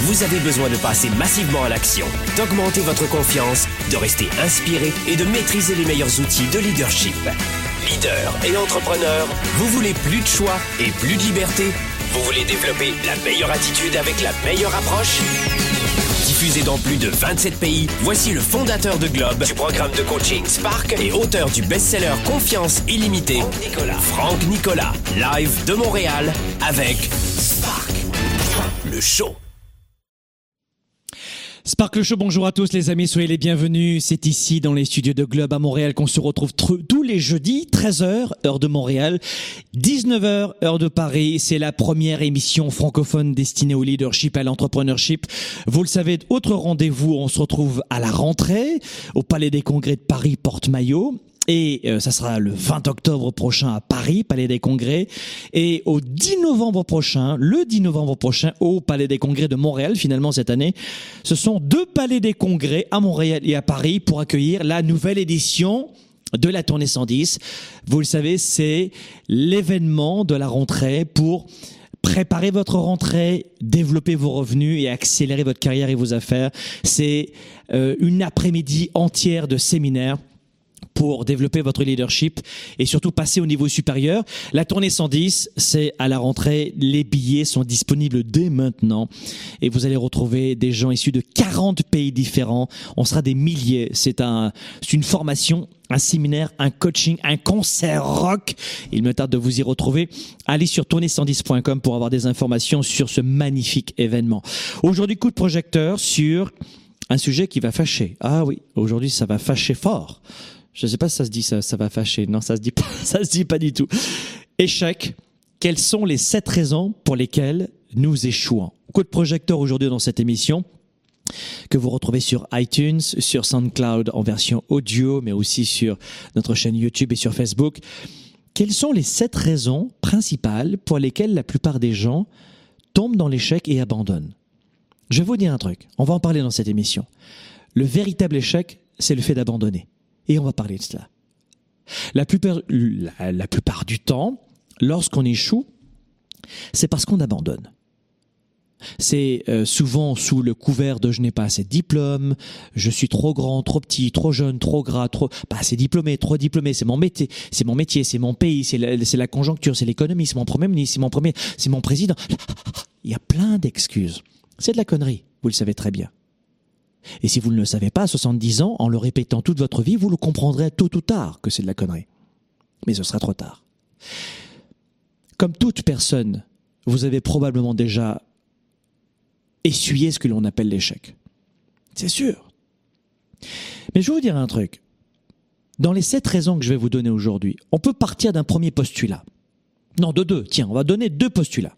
vous avez besoin de passer massivement à l'action, d'augmenter votre confiance, de rester inspiré et de maîtriser les meilleurs outils de leadership. Leader et entrepreneur, vous voulez plus de choix et plus de liberté? Vous voulez développer la meilleure attitude avec la meilleure approche? Diffusé dans plus de 27 pays, voici le fondateur de Globe, du programme de coaching Spark et auteur du best-seller Confiance illimitée, Nicolas. Franck Nicolas, live de Montréal avec Spark, le show. Sparkle Show, bonjour à tous les amis, soyez les bienvenus. C'est ici dans les studios de Globe à Montréal qu'on se retrouve tous les jeudis, 13h, heure de Montréal, 19h, heure de Paris. C'est la première émission francophone destinée au leadership à l'entrepreneurship. Vous le savez, autre rendez-vous, on se retrouve à la rentrée au Palais des Congrès de Paris Porte-Maillot. Et euh, ça sera le 20 octobre prochain à Paris, Palais des Congrès. Et au 10 novembre prochain, le 10 novembre prochain, au Palais des Congrès de Montréal, finalement cette année. Ce sont deux Palais des Congrès à Montréal et à Paris pour accueillir la nouvelle édition de la tournée 110. Vous le savez, c'est l'événement de la rentrée pour préparer votre rentrée, développer vos revenus et accélérer votre carrière et vos affaires. C'est euh, une après-midi entière de séminaires pour développer votre leadership et surtout passer au niveau supérieur. La tournée 110, c'est à la rentrée. Les billets sont disponibles dès maintenant et vous allez retrouver des gens issus de 40 pays différents. On sera des milliers. C'est un, c'est une formation un séminaire, un coaching, un concert rock. Il me tarde de vous y retrouver. Allez sur tournée110.com pour avoir des informations sur ce magnifique événement. Aujourd'hui, coup de projecteur sur un sujet qui va fâcher. Ah oui, aujourd'hui, ça va fâcher fort. Je ne sais pas si ça se dit ça, ça va fâcher. Non, ça se dit pas, ça se dit pas du tout. Échec. Quelles sont les sept raisons pour lesquelles nous échouons? Coup de projecteur aujourd'hui dans cette émission que vous retrouvez sur iTunes, sur SoundCloud en version audio, mais aussi sur notre chaîne YouTube et sur Facebook. Quelles sont les sept raisons principales pour lesquelles la plupart des gens tombent dans l'échec et abandonnent? Je vais vous dire un truc, on va en parler dans cette émission. Le véritable échec, c'est le fait d'abandonner. Et on va parler de cela. La plupart, du temps, lorsqu'on échoue, c'est parce qu'on abandonne. C'est euh, souvent sous le couvert de je n'ai pas assez de diplôme, je suis trop grand, trop petit, trop jeune, trop gras, trop pas assez diplômé, trop diplômé, c'est mon métier, c'est mon métier, c'est mon pays, c'est la, la, conjoncture, c'est l'économie, c'est mon premier ministre, c'est mon premier, c'est mon président. Il y a plein d'excuses. C'est de la connerie, vous le savez très bien. Et si vous ne le savez pas à 70 ans, en le répétant toute votre vie, vous le comprendrez tôt ou tard que c'est de la connerie. Mais ce sera trop tard. Comme toute personne, vous avez probablement déjà essuyé ce que l'on appelle l'échec. C'est sûr. Mais je vais vous dire un truc. Dans les sept raisons que je vais vous donner aujourd'hui, on peut partir d'un premier postulat. Non, de deux. Tiens, on va donner deux postulats.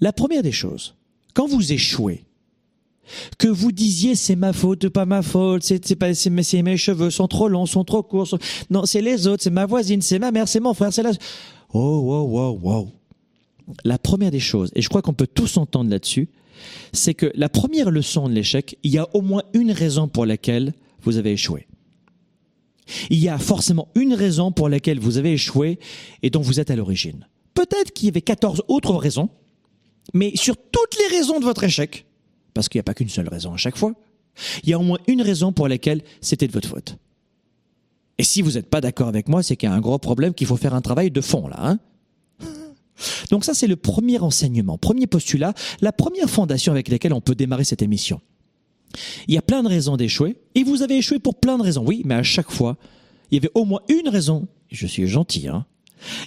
La première des choses, quand vous échouez, que vous disiez c'est ma faute, pas ma faute, c'est pas c'est mes, mes cheveux sont trop longs, sont trop courts, non c'est les autres, c'est ma voisine, c'est ma mère, c'est mon frère, c'est la. Oh wow wow wow. La première des choses, et je crois qu'on peut tous entendre là-dessus, c'est que la première leçon de l'échec, il y a au moins une raison pour laquelle vous avez échoué. Il y a forcément une raison pour laquelle vous avez échoué et dont vous êtes à l'origine. Peut-être qu'il y avait 14 autres raisons, mais sur toutes les raisons de votre échec, parce qu'il n'y a pas qu'une seule raison à chaque fois. Il y a au moins une raison pour laquelle c'était de votre faute. Et si vous n'êtes pas d'accord avec moi, c'est qu'il y a un gros problème qu'il faut faire un travail de fond là. Hein Donc ça, c'est le premier enseignement, premier postulat, la première fondation avec laquelle on peut démarrer cette émission. Il y a plein de raisons d'échouer, et vous avez échoué pour plein de raisons, oui, mais à chaque fois, il y avait au moins une raison, je suis gentil, hein,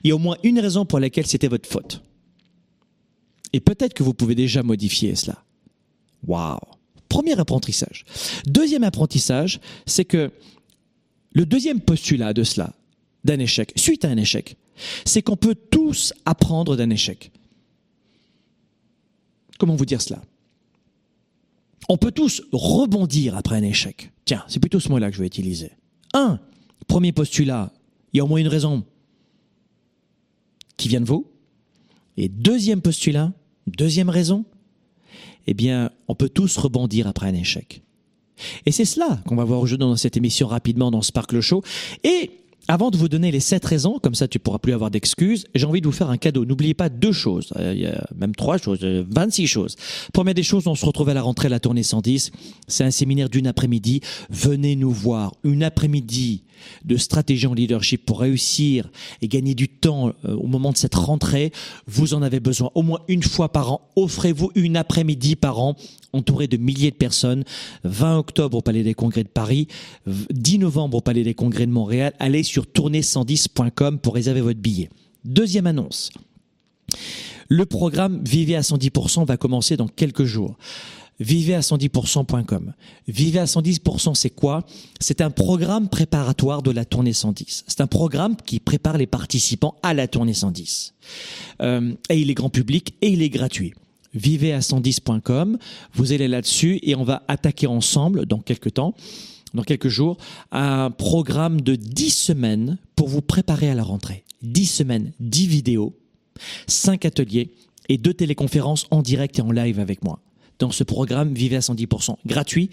il y a au moins une raison pour laquelle c'était votre faute. Et peut-être que vous pouvez déjà modifier cela. Waouh Premier apprentissage. Deuxième apprentissage, c'est que le deuxième postulat de cela, d'un échec, suite à un échec, c'est qu'on peut tous apprendre d'un échec. Comment vous dire cela? On peut tous rebondir après un échec. Tiens, c'est plutôt ce mot-là que je vais utiliser. Un, premier postulat, il y a au moins une raison qui vient de vous. Et deuxième postulat, deuxième raison, eh bien, on peut tous rebondir après un échec. Et c'est cela qu'on va voir aujourd'hui dans cette émission rapidement dans Sparkle Show. Et avant de vous donner les sept raisons, comme ça tu pourras plus avoir d'excuses, j'ai envie de vous faire un cadeau. N'oubliez pas deux choses, euh, il même trois choses, 26 euh, choses. Première des choses, on se retrouve à la rentrée à la tournée 110. C'est un séminaire d'une après-midi. Venez nous voir. Une après-midi de stratégie en leadership pour réussir et gagner du temps euh, au moment de cette rentrée. Vous en avez besoin au moins une fois par an. Offrez-vous une après-midi par an entouré de milliers de personnes. 20 octobre au Palais des Congrès de Paris, 10 novembre au Palais des Congrès de Montréal. Allez sur tournée110.com pour réserver votre billet. Deuxième annonce. Le programme Vivez à 110% va commencer dans quelques jours. Vivez à 110%.com. Vivez à 110%, c'est quoi? C'est un programme préparatoire de la tournée 110. C'est un programme qui prépare les participants à la tournée 110. Euh, et il est grand public et il est gratuit vivez à 110.com. Vous allez là-dessus et on va attaquer ensemble dans quelques temps, dans quelques jours, un programme de 10 semaines pour vous préparer à la rentrée. 10 semaines, 10 vidéos, 5 ateliers et 2 téléconférences en direct et en live avec moi. Dans ce programme Vivez à 110% gratuit,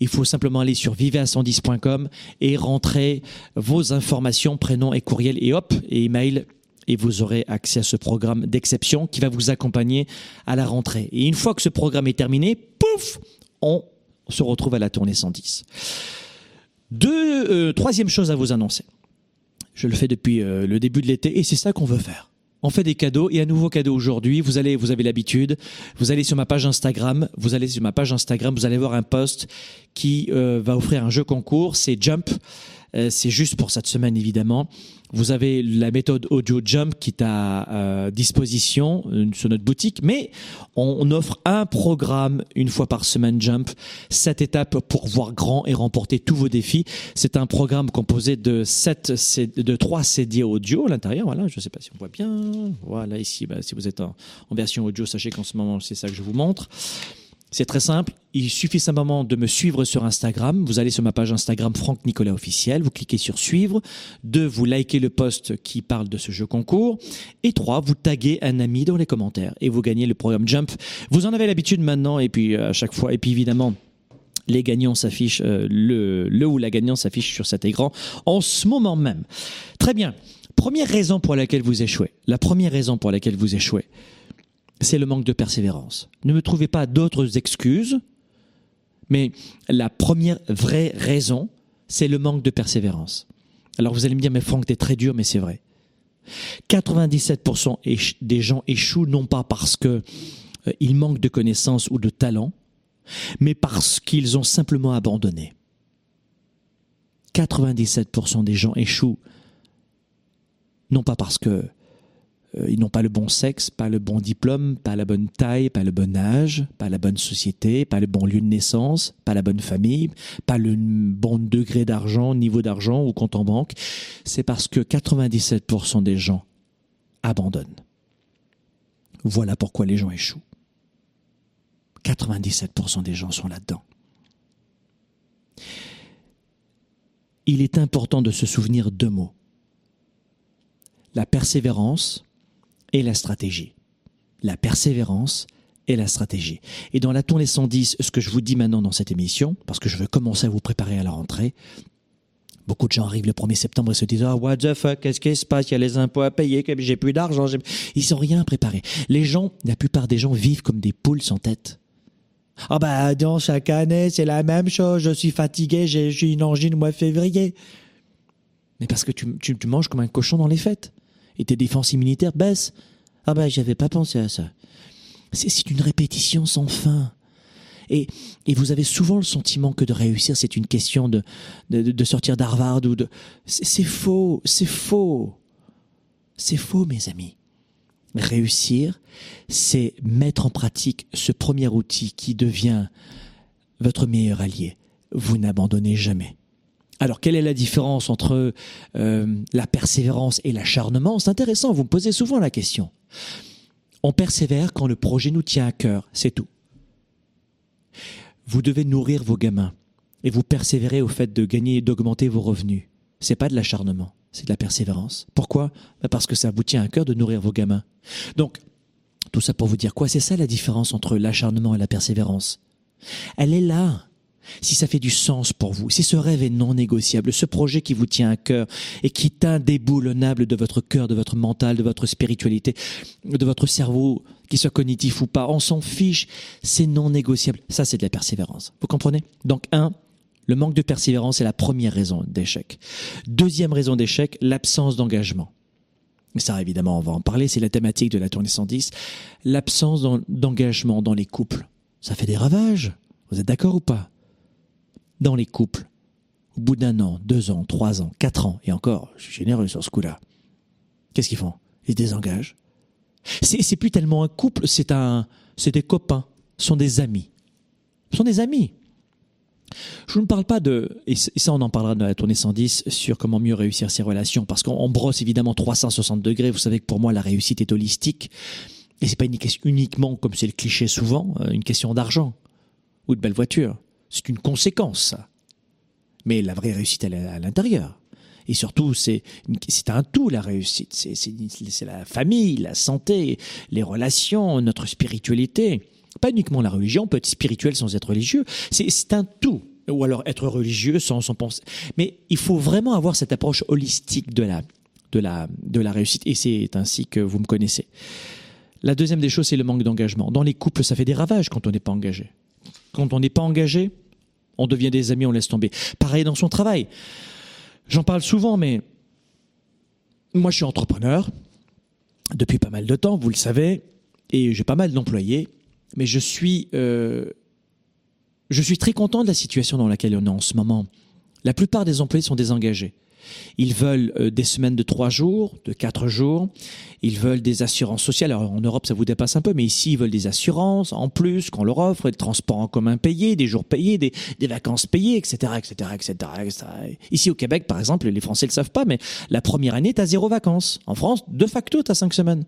il faut simplement aller sur vivez110.com et rentrer vos informations, prénom et courriel et hop, et email et vous aurez accès à ce programme d'exception qui va vous accompagner à la rentrée. Et une fois que ce programme est terminé, pouf, on se retrouve à la tournée 110. Deux, euh, troisième chose à vous annoncer. Je le fais depuis euh, le début de l'été et c'est ça qu'on veut faire. On fait des cadeaux et un nouveau cadeau aujourd'hui. Vous allez, vous avez l'habitude. Vous allez sur ma page Instagram. Vous allez sur ma page Instagram. Vous allez voir un post qui euh, va offrir un jeu concours. C'est Jump. Euh, c'est juste pour cette semaine évidemment. Vous avez la méthode Audio Jump qui est à euh, disposition euh, sur notre boutique, mais on, offre un programme une fois par semaine Jump, cette étape pour voir grand et remporter tous vos défis. C'est un programme composé de sept, de trois CD audio à l'intérieur. Voilà, je ne sais pas si on voit bien. Voilà ici, bah, si vous êtes en version audio, sachez qu'en ce moment c'est ça que je vous montre. C'est très simple. Il suffit simplement de me suivre sur Instagram. Vous allez sur ma page Instagram Franck Nicolas officiel. Vous cliquez sur suivre. Deux, vous likez le post qui parle de ce jeu concours. Et trois, vous taguez un ami dans les commentaires et vous gagnez le programme Jump. Vous en avez l'habitude maintenant et puis euh, à chaque fois. Et puis évidemment, les gagnants s'affichent, euh, le, le ou la gagnante s'affiche sur cet écran en ce moment même. Très bien. Première raison pour laquelle vous échouez. La première raison pour laquelle vous échouez c'est le manque de persévérance. Ne me trouvez pas d'autres excuses, mais la première vraie raison, c'est le manque de persévérance. Alors vous allez me dire, mais Franck, t'es très dur, mais c'est vrai. 97% des gens échouent non pas parce qu'ils euh, manquent de connaissances ou de talent, mais parce qu'ils ont simplement abandonné. 97% des gens échouent non pas parce que ils n'ont pas le bon sexe, pas le bon diplôme, pas la bonne taille, pas le bon âge, pas la bonne société, pas le bon lieu de naissance, pas la bonne famille, pas le bon degré d'argent, niveau d'argent ou compte en banque. C'est parce que 97% des gens abandonnent. Voilà pourquoi les gens échouent. 97% des gens sont là-dedans. Il est important de se souvenir deux mots. La persévérance et la stratégie. La persévérance et la stratégie. Et dans la tournée 110, ce que je vous dis maintenant dans cette émission, parce que je veux commencer à vous préparer à la rentrée, Beaucoup de gens arrivent le 1er septembre et se disent, ah, what the fuck, qu'est-ce qui se passe? Il y a les impôts à payer, j'ai plus d'argent. Ils n'ont rien préparé. Les gens, la plupart des gens vivent comme des poules sans tête. Ah bah, dans chaque année, c'est la même chose. Je suis fatigué, j'ai une angine au mois de février. Mais parce que tu, tu manges comme un cochon dans les fêtes et tes défenses immunitaires baissent. Ah ben, j'avais pas pensé à ça. C'est une répétition sans fin. Et, et, vous avez souvent le sentiment que de réussir, c'est une question de, de, de sortir d'Harvard ou de... C'est faux, c'est faux. C'est faux, mes amis. Réussir, c'est mettre en pratique ce premier outil qui devient votre meilleur allié. Vous n'abandonnez jamais. Alors, quelle est la différence entre euh, la persévérance et l'acharnement? C'est intéressant, vous me posez souvent la question. On persévère quand le projet nous tient à cœur, c'est tout. Vous devez nourrir vos gamins. et vous persévérez au fait de gagner et d'augmenter vos revenus. C'est pas de l'acharnement, c'est de la persévérance. Pourquoi? Bah, Parce que ça vous tient à cœur de nourrir vos gamins. Donc, tout ça pour vous dire quoi? C'est ça la différence entre l'acharnement et la persévérance. Elle est là. Si ça fait du sens pour vous, si ce rêve est non négociable, ce projet qui vous tient à cœur et qui est indéboulonnable de votre cœur, de votre mental, de votre spiritualité, de votre cerveau, qu'il soit cognitif ou pas, on s'en fiche, c'est non négociable. Ça, c'est de la persévérance. Vous comprenez? Donc, un, le manque de persévérance est la première raison d'échec. Deuxième raison d'échec, l'absence d'engagement. Ça, évidemment, on va en parler, c'est la thématique de la tournée 110. L'absence d'engagement dans les couples. Ça fait des ravages. Vous êtes d'accord ou pas? Dans les couples, au bout d'un an, deux ans, trois ans, quatre ans, et encore, je suis généreux sur ce coup-là, qu'est-ce qu'ils font? Ils se désengagent. C'est plus tellement un couple, c'est un, c'est des copains, sont des amis. Sont des amis. Je ne parle pas de, et ça on en parlera dans la tournée 110, sur comment mieux réussir ses relations, parce qu'on brosse évidemment 360 degrés, vous savez que pour moi la réussite est holistique, et c'est pas une question uniquement, comme c'est le cliché souvent, euh, une question d'argent, ou de belle voiture. C'est une conséquence. Mais la vraie réussite, elle est à l'intérieur. Et surtout, c'est un tout, la réussite. C'est la famille, la santé, les relations, notre spiritualité. Pas uniquement la religion, on peut être spirituel sans être religieux. C'est un tout. Ou alors être religieux sans, sans penser. Mais il faut vraiment avoir cette approche holistique de la, de la, de la réussite. Et c'est ainsi que vous me connaissez. La deuxième des choses, c'est le manque d'engagement. Dans les couples, ça fait des ravages quand on n'est pas engagé. Quand on n'est pas engagé, on devient des amis, on laisse tomber. Pareil dans son travail. J'en parle souvent, mais moi je suis entrepreneur depuis pas mal de temps, vous le savez, et j'ai pas mal d'employés mais je suis, euh, je suis très content de la situation dans laquelle on est en ce moment. La plupart des employés sont désengagés. Ils veulent euh, des semaines de trois jours, de quatre jours. Ils veulent des assurances sociales. Alors en Europe, ça vous dépasse un peu, mais ici, ils veulent des assurances en plus qu'on leur offre, des transports en commun payés, des jours payés, des, vacances payées, etc., etc., etc., etc. Ici au Québec, par exemple, les Français le savent pas, mais la première année, tu as zéro vacances. En France, de facto, tu as cinq semaines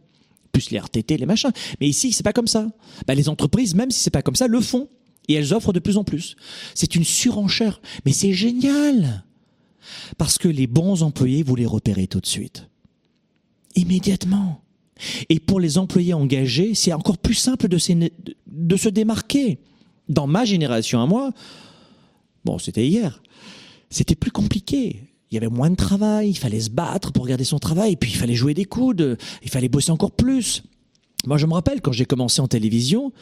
plus les RTT, les machins. Mais ici, c'est pas comme ça. Bah, les entreprises, même si c'est pas comme ça, le font. Et elles offrent de plus en plus. C'est une surenchère. Mais c'est génial. Parce que les bons employés, vous les repérez tout de suite. Immédiatement. Et pour les employés engagés, c'est encore plus simple de, se démarquer. Dans ma génération à moi, bon, c'était hier, c'était plus compliqué il y avait moins de travail, il fallait se battre pour garder son travail, puis il fallait jouer des coudes, il fallait bosser encore plus. Moi, je me rappelle quand j'ai commencé en télévision,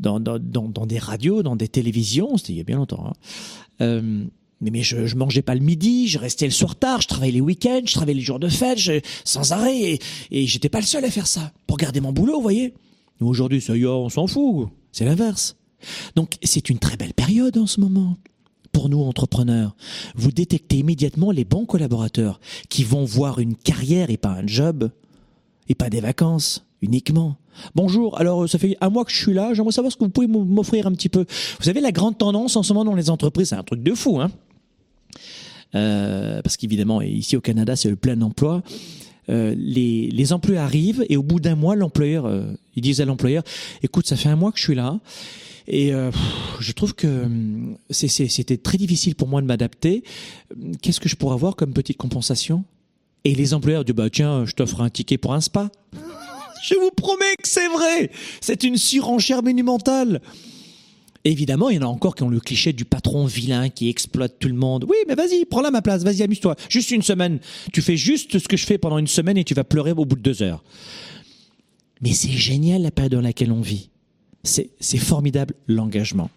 dans, des radios, dans des télévisions, c'était il y a bien longtemps. Hein, euh, mais, mais je, je mangeais pas le midi, je restais le soir tard, je travaillais les week-ends, je travaillais les jours de fête, sans arrêt, et, et j'étais pas le seul à faire ça, pour garder mon boulot, vous voyez. Aujourd'hui, ça y on s'en fout, c'est l'inverse. Donc c'est une très belle période en ce moment pour nous entrepreneurs. Vous détectez immédiatement les bons collaborateurs qui vont voir une carrière et pas un job et pas des vacances uniquement. Bonjour, alors ça fait un mois que je suis là, j'aimerais savoir ce que vous pouvez m'offrir un petit peu. Vous savez, la grande tendance en ce moment dans les entreprises, c'est un truc de fou, hein euh, parce qu'évidemment, ici au Canada, c'est le plein emploi. Euh, les, les emplois arrivent et au bout d'un mois, l'employeur, euh, ils disent à l'employeur, écoute, ça fait un mois que je suis là et je trouve que c'était très difficile pour moi de m'adapter. Qu'est-ce que je pourrais avoir comme petite compensation? Et les employeurs disent bah tiens, je t'offre un ticket pour un spa. je vous promets que c'est vrai. C'est une surenchère monumentale. Évidemment, il y en a encore qui ont le cliché du patron vilain qui exploite tout le monde. Oui, mais vas-y, prends là ma place, vas-y, amuse-toi. Juste une semaine. Tu fais juste ce que je fais pendant une semaine et tu vas pleurer au bout de deux heures. Mais c'est génial la période dans laquelle on vit c'est formidable l'engagement.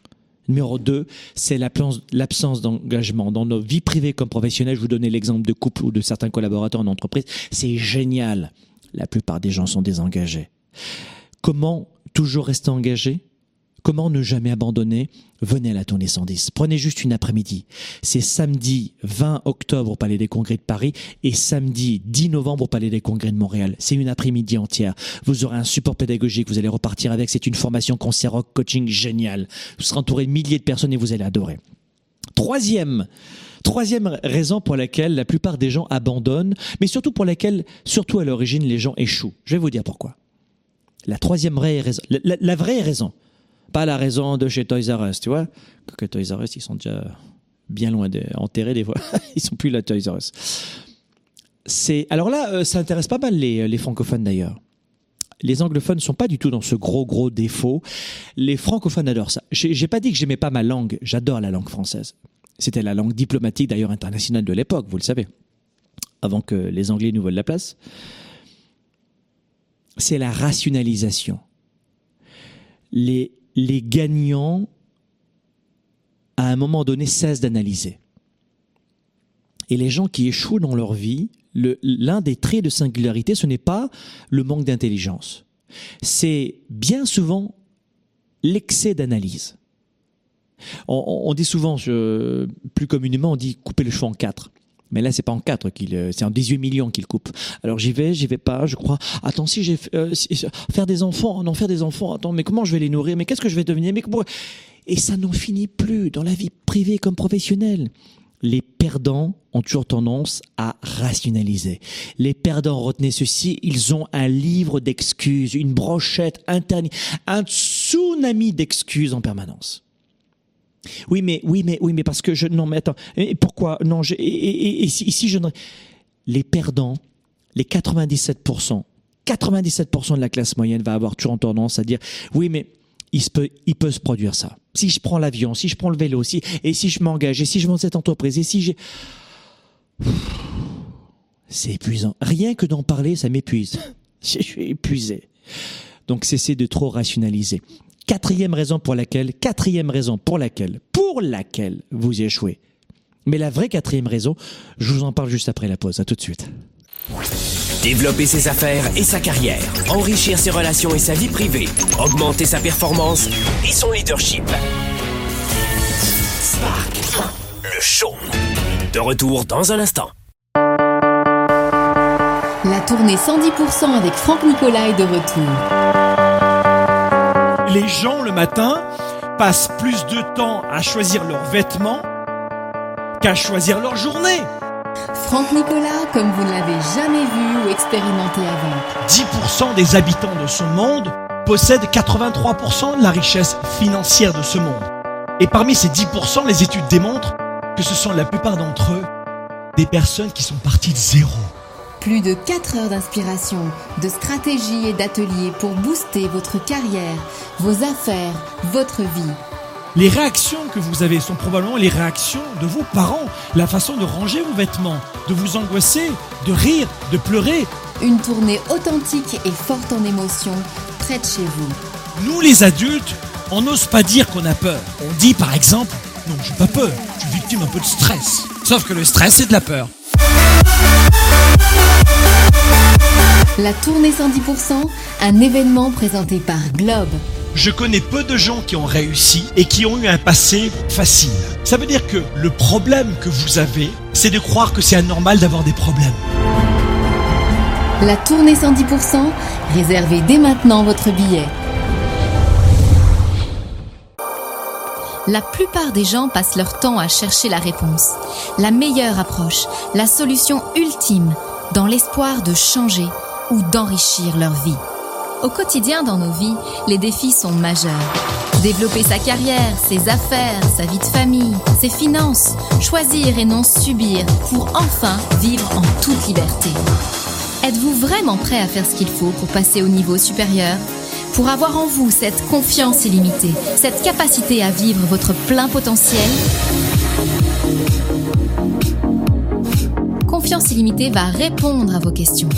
Numéro 2, c'est l'absence d'engagement. Dans nos vies privées comme professionnelles, je vous donnais l'exemple de couple ou de certains collaborateurs en entreprise, c'est génial. La plupart des gens sont désengagés. Comment toujours rester engagé? Comment ne jamais abandonner Venez à la tournée 110. Prenez juste une après-midi. C'est samedi 20 octobre au Palais des Congrès de Paris et samedi 10 novembre au Palais des Congrès de Montréal. C'est une après-midi entière. Vous aurez un support pédagogique, vous allez repartir avec. C'est une formation concert rock coaching géniale. Vous serez entouré de milliers de personnes et vous allez adorer. Troisième, Troisième raison pour laquelle la plupart des gens abandonnent, mais surtout pour laquelle, surtout à l'origine, les gens échouent. Je vais vous dire pourquoi. La troisième vraie raison, la vraie raison, pas la raison de chez Toys R Us, tu vois. Que Toys R Us, ils sont déjà bien loin de, enterrés des fois. Ils sont plus là, Toys R Us. C'est alors là, euh, ça intéresse pas mal les, les francophones d'ailleurs. Les anglophones ne sont pas du tout dans ce gros gros défaut. Les francophones adorent ça. J'ai pas dit que j'aimais pas ma langue. J'adore la langue française. C'était la langue diplomatique d'ailleurs internationale de l'époque, vous le savez, avant que les Anglais nous volent la place. C'est la rationalisation. Les, les gagnants, à un moment donné, cessent d'analyser. Et les gens qui échouent dans leur vie, l'un des traits de singularité, ce n'est pas le manque d'intelligence. C'est bien souvent l'excès d'analyse. On, dit souvent, plus communément, on dit couper le cheveu en quatre. Mais là, c'est pas en quatre qu'il, euh, c'est en 18 millions qu'il coupe. Alors j'y vais, j'y vais pas, je crois. Attends, si j'ai euh, si- faire des enfants, non faire des enfants. Attends, mais comment je vais les nourrir? Mais qu'est-ce que je vais devenir? Mais comment- et ça n'en finit plus dans la vie privée comme professionnelle. Les perdants ont toujours tendance à rationaliser. Les perdants, retenez ceci, ils ont un livre d'excuses, une brochette interne, un tsunami d'excuses en permanence. Oui, mais oui, mais oui, mais parce que je non, mais attends, et pourquoi? Non je, et, si, je les perdants, les 97%, 97% de la classe moyenne va avoir toujours tendance à dire oui, mais il se peut, il peut se produire ça. Si je prends l'avion, si je prends le vélo, si et si je m'engage, et si je monte cette entreprise, et si j'ai c'est épuisant. Rien que d'en parler, ça m'épuise. Je suis épuisé. Donc cessez de trop rationaliser. Quatrième raison pour laquelle, quatrième raison pour laquelle, pour laquelle vous échouez. Mais la vraie quatrième raison, je vous en parle juste après la pause. À tout de suite. Développer ses affaires et sa carrière, enrichir ses relations et sa vie privée, augmenter sa performance et son leadership. Spark, le show. De retour dans un instant. La tournée 110% avec Franck Nicolas est de retour. Les gens le matin passent plus de temps à choisir leurs vêtements qu'à choisir leur journée. Franck Nicolas, comme vous ne l'avez jamais vu ou expérimenté avant. 10% des habitants de ce monde possèdent 83% de la richesse financière de ce monde. Et parmi ces 10%, les études démontrent que ce sont la plupart d'entre eux des personnes qui sont parties de zéro. Plus de 4 heures d'inspiration, de stratégie et d'ateliers pour booster votre carrière, vos affaires, votre vie. Les réactions que vous avez sont probablement les réactions de vos parents, la façon de ranger vos vêtements, de vous angoisser, de rire, de pleurer. Une tournée authentique et forte en émotions, près de chez vous. Nous les adultes, on n'ose pas dire qu'on a peur. On dit par exemple, non, j'ai pas peur, je suis victime un peu de stress. Sauf que le stress, c'est de la peur. La tournée 110%, un événement présenté par Globe. Je connais peu de gens qui ont réussi et qui ont eu un passé facile. Ça veut dire que le problème que vous avez, c'est de croire que c'est anormal d'avoir des problèmes. La tournée 110%, réservez dès maintenant votre billet. La plupart des gens passent leur temps à chercher la réponse, la meilleure approche, la solution ultime, dans l'espoir de changer ou d'enrichir leur vie. Au quotidien dans nos vies, les défis sont majeurs. Développer sa carrière, ses affaires, sa vie de famille, ses finances, choisir et non subir pour enfin vivre en toute liberté. Êtes-vous vraiment prêt à faire ce qu'il faut pour passer au niveau supérieur? Pour avoir en vous cette confiance illimitée, cette capacité à vivre votre plein potentiel? Confiance illimitée va répondre à vos questions.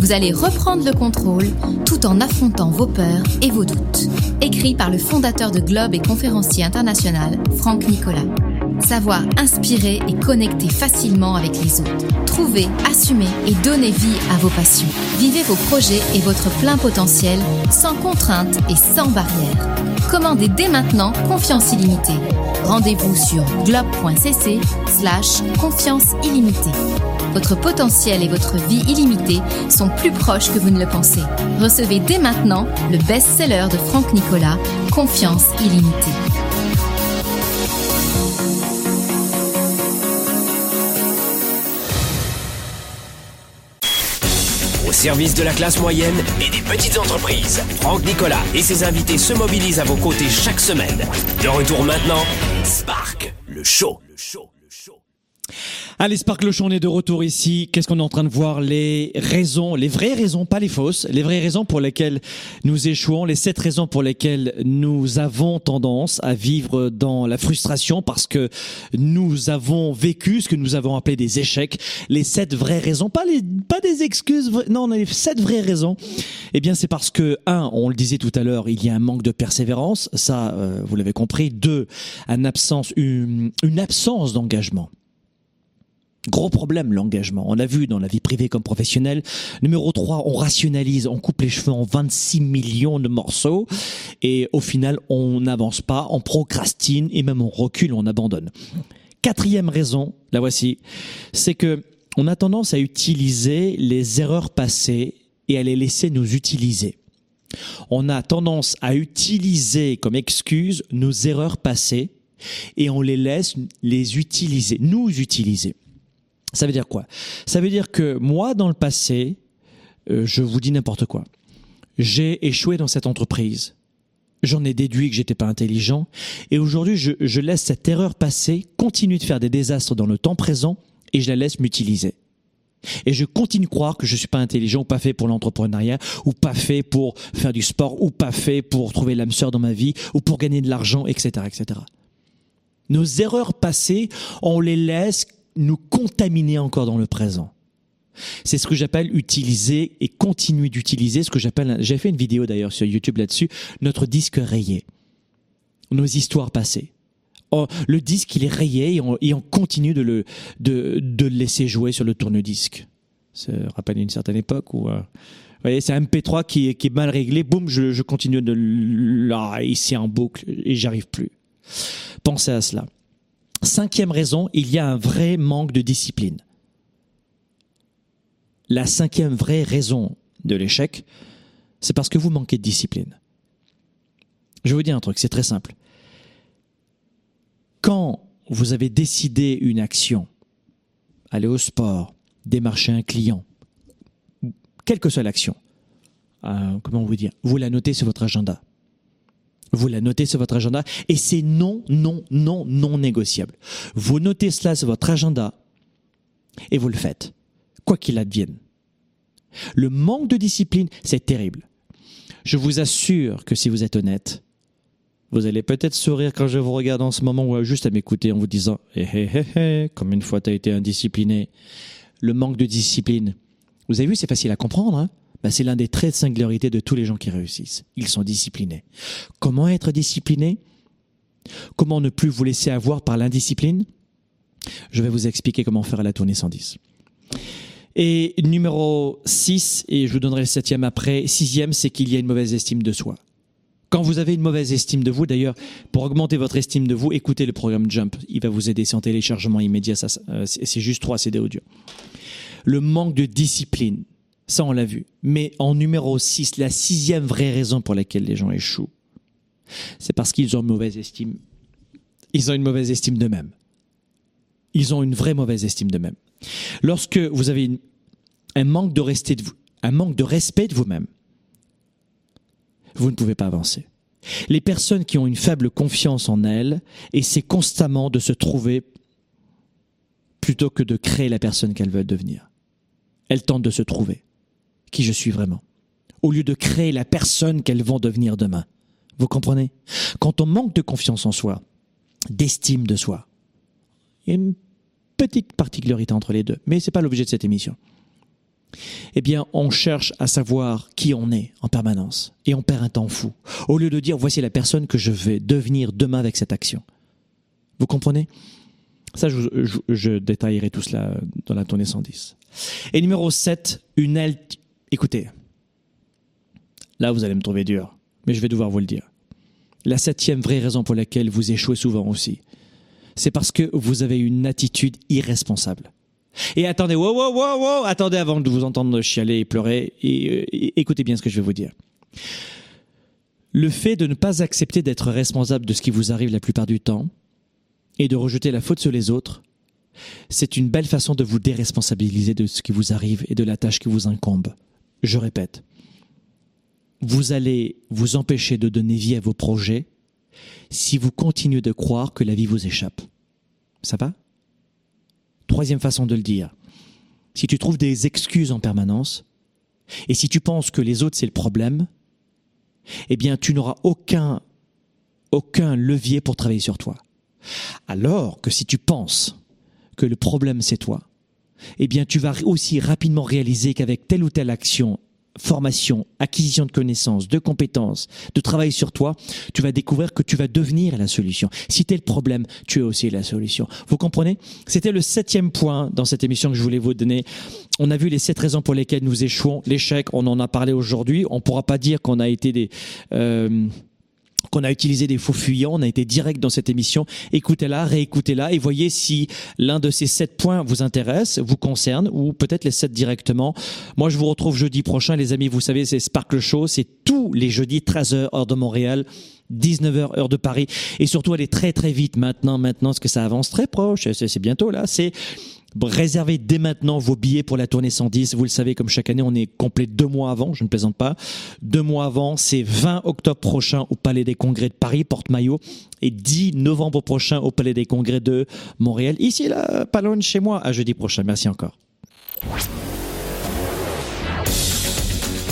Vous allez reprendre le contrôle tout en affrontant vos peurs et vos doutes. Écrit par le fondateur de Globe et conférencier international, Franck Nicolas. Savoir inspirer et connecter facilement avec les autres. Trouver, assumer et donner vie à vos passions. Vivez vos projets et votre plein potentiel sans contrainte et sans barrière. Commandez dès maintenant Confiance illimitée. Rendez-vous sur globe.cc slash confiance illimitée. Votre potentiel et votre vie illimitée sont plus proches que vous ne le pensez. Recevez dès maintenant le best-seller de Franck Nicolas, Confiance illimitée. Service de la classe moyenne et des petites entreprises, Franck Nicolas et ses invités se mobilisent à vos côtés chaque semaine. De retour maintenant, Spark, le show. Le show. Allez, Sparkle on est de retour ici. Qu'est-ce qu'on est en train de voir? Les raisons, les vraies raisons, pas les fausses, les vraies raisons pour lesquelles nous échouons, les sept raisons pour lesquelles nous avons tendance à vivre dans la frustration parce que nous avons vécu ce que nous avons appelé des échecs. Les sept vraies raisons, pas les, pas des excuses, non, les sept vraies raisons. Eh bien, c'est parce que, un, on le disait tout à l'heure, il y a un manque de persévérance. Ça, euh, vous l'avez compris. Deux, une absence, une absence d'engagement. Gros problème, l'engagement. On a vu dans la vie privée comme professionnelle. Numéro 3, on rationalise, on coupe les cheveux en 26 millions de morceaux et au final, on n'avance pas, on procrastine et même on recule, on abandonne. Quatrième raison, la voici, c'est que on a tendance à utiliser les erreurs passées et à les laisser nous utiliser. On a tendance à utiliser comme excuse nos erreurs passées et on les laisse les utiliser, nous utiliser. Ça veut dire quoi? Ça veut dire que moi, dans le passé, euh, je vous dis n'importe quoi. J'ai échoué dans cette entreprise. J'en ai déduit que j'étais pas intelligent. Et aujourd'hui, je, je laisse cette erreur passée continuer de faire des désastres dans le temps présent et je la laisse m'utiliser. Et je continue de croire que je suis pas intelligent ou pas fait pour l'entrepreneuriat ou pas fait pour faire du sport ou pas fait pour trouver l'âme sœur dans ma vie ou pour gagner de l'argent, etc., etc. Nos erreurs passées, on les laisse nous contaminer encore dans le présent. C'est ce que j'appelle utiliser et continuer d'utiliser ce que j'appelle, j'ai fait une vidéo d'ailleurs sur YouTube là-dessus, notre disque rayé. Nos histoires passées. Oh, le disque, il est rayé et on, continue de le, de, de laisser jouer sur le tourne-disque. Ça rappelle une certaine époque où, euh, vous voyez, c'est un MP3 qui est, qui est mal réglé, boum, je, je continue de là, ici en boucle et j'arrive plus. Pensez à cela. Cinquième raison, il y a un vrai manque de discipline. La cinquième vraie raison de l'échec, c'est parce que vous manquez de discipline. Je vais vous dire un truc, c'est très simple. Quand vous avez décidé une action, aller au sport, démarcher un client, quelle que soit l'action, euh, comment vous dire, vous la notez sur votre agenda. Vous la notez sur votre agenda et c'est non, non, non, non négociable. Vous notez cela sur votre agenda et vous le faites, quoi qu'il advienne. Le manque de discipline, c'est terrible. Je vous assure que si vous êtes honnête, vous allez peut-être sourire quand je vous regarde en ce moment ou juste à m'écouter en vous disant hé hé hé hé, comme une fois tu as été indiscipliné. Le manque de discipline. Vous avez vu, c'est facile à comprendre. Hein bah, c'est l'un des traits de singularité de tous les gens qui réussissent. Ils sont disciplinés. Comment être discipliné? Comment ne plus vous laisser avoir par l'indiscipline? Je vais vous expliquer comment faire à la tournée 110. Et numéro 6, et je vous donnerai le septième après, sixième, c'est qu'il y a une mauvaise estime de soi. Quand vous avez une mauvaise estime de vous, d'ailleurs, pour augmenter votre estime de vous, écoutez le programme Jump. Il va vous aider, c'est en téléchargement immédiat, euh, c'est juste trois CD audio. Le manque de discipline. Ça, on l'a vu. Mais en numéro 6, la sixième vraie raison pour laquelle les gens échouent, c'est parce qu'ils ont une mauvaise estime. Ils ont une mauvaise estime d'eux-mêmes. Ils ont une vraie mauvaise estime d'eux-mêmes. Lorsque vous avez un manque de respect de vous, un manque de respect de vous-même, vous ne pouvez pas avancer. Les personnes qui ont une faible confiance en elles essaient constamment de se trouver plutôt que de créer la personne qu'elles veulent devenir. Elles tentent de se trouver qui je suis vraiment, au lieu de créer la personne qu'elles vont devenir demain. Vous comprenez? Quand on manque de confiance en soi, d'estime de soi, il y a une petite particularité entre les deux, mais ce n'est pas l'objet de cette émission. Eh bien, on cherche à savoir qui on est en permanence et on perd un temps fou. Au lieu de dire voici la personne que je vais devenir demain avec cette action. Vous comprenez? Ça, je, détaillerai tout cela dans la tournée 110. Et numéro 7, une, Écoutez, là vous allez me trouver dur, mais je vais devoir vous le dire. La septième vraie raison pour laquelle vous échouez souvent aussi, c'est parce que vous avez une attitude irresponsable. Et attendez, wow, wow, wow, wow, attendez avant de vous entendre chialer et pleurer, et écoutez bien ce que je vais vous dire. Le fait de ne pas accepter d'être responsable de ce qui vous arrive la plupart du temps, et de rejeter la faute sur les autres, c'est une belle façon de vous déresponsabiliser de ce qui vous arrive et de la tâche qui vous incombe. Je répète, vous allez vous empêcher de donner vie à vos projets si vous continuez de croire que la vie vous échappe. Ça va? Troisième façon de le dire, si tu trouves des excuses en permanence, et si tu penses que les autres c'est le problème, eh bien tu n'auras aucun, aucun levier pour travailler sur toi. Alors que si tu penses que le problème c'est toi, eh bien tu vas aussi rapidement réaliser qu'avec telle ou telle action, formation, acquisition de connaissances, de compétences, de travail sur toi, tu vas découvrir que tu vas devenir la solution. Si tu es le problème, tu es aussi la solution. Vous comprenez? C'était le septième point dans cette émission que je voulais vous donner. On a vu les sept raisons pour lesquelles nous échouons. L'échec, on en a parlé aujourd'hui. On pourra pas dire qu'on a été des... Euh, qu'on a utilisé des faux fuyants, on a été direct dans cette émission. Écoutez-la, réécoutez-la et voyez si l'un de ces sept points vous intéresse, vous concerne ou peut-être les sept directement. Moi, je vous retrouve jeudi prochain, les amis. Vous savez, c'est Sparkle Show. C'est tous les jeudis, 13h, heure de Montréal. 19h heure de Paris et surtout est très très vite maintenant maintenant parce que ça avance très proche c'est bientôt là c'est Réservez dès maintenant vos billets pour la tournée 110. Vous le savez, comme chaque année, on est complet deux mois avant. Je ne plaisante pas. Deux mois avant, c'est 20 octobre prochain au Palais des Congrès de Paris, porte-maillot, et 10 novembre prochain au Palais des Congrès de Montréal. Ici, là, pas loin de chez moi, à jeudi prochain. Merci encore.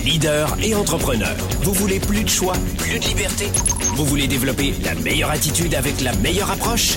Leader et entrepreneur. Vous voulez plus de choix, plus de liberté? Vous voulez développer la meilleure attitude avec la meilleure approche?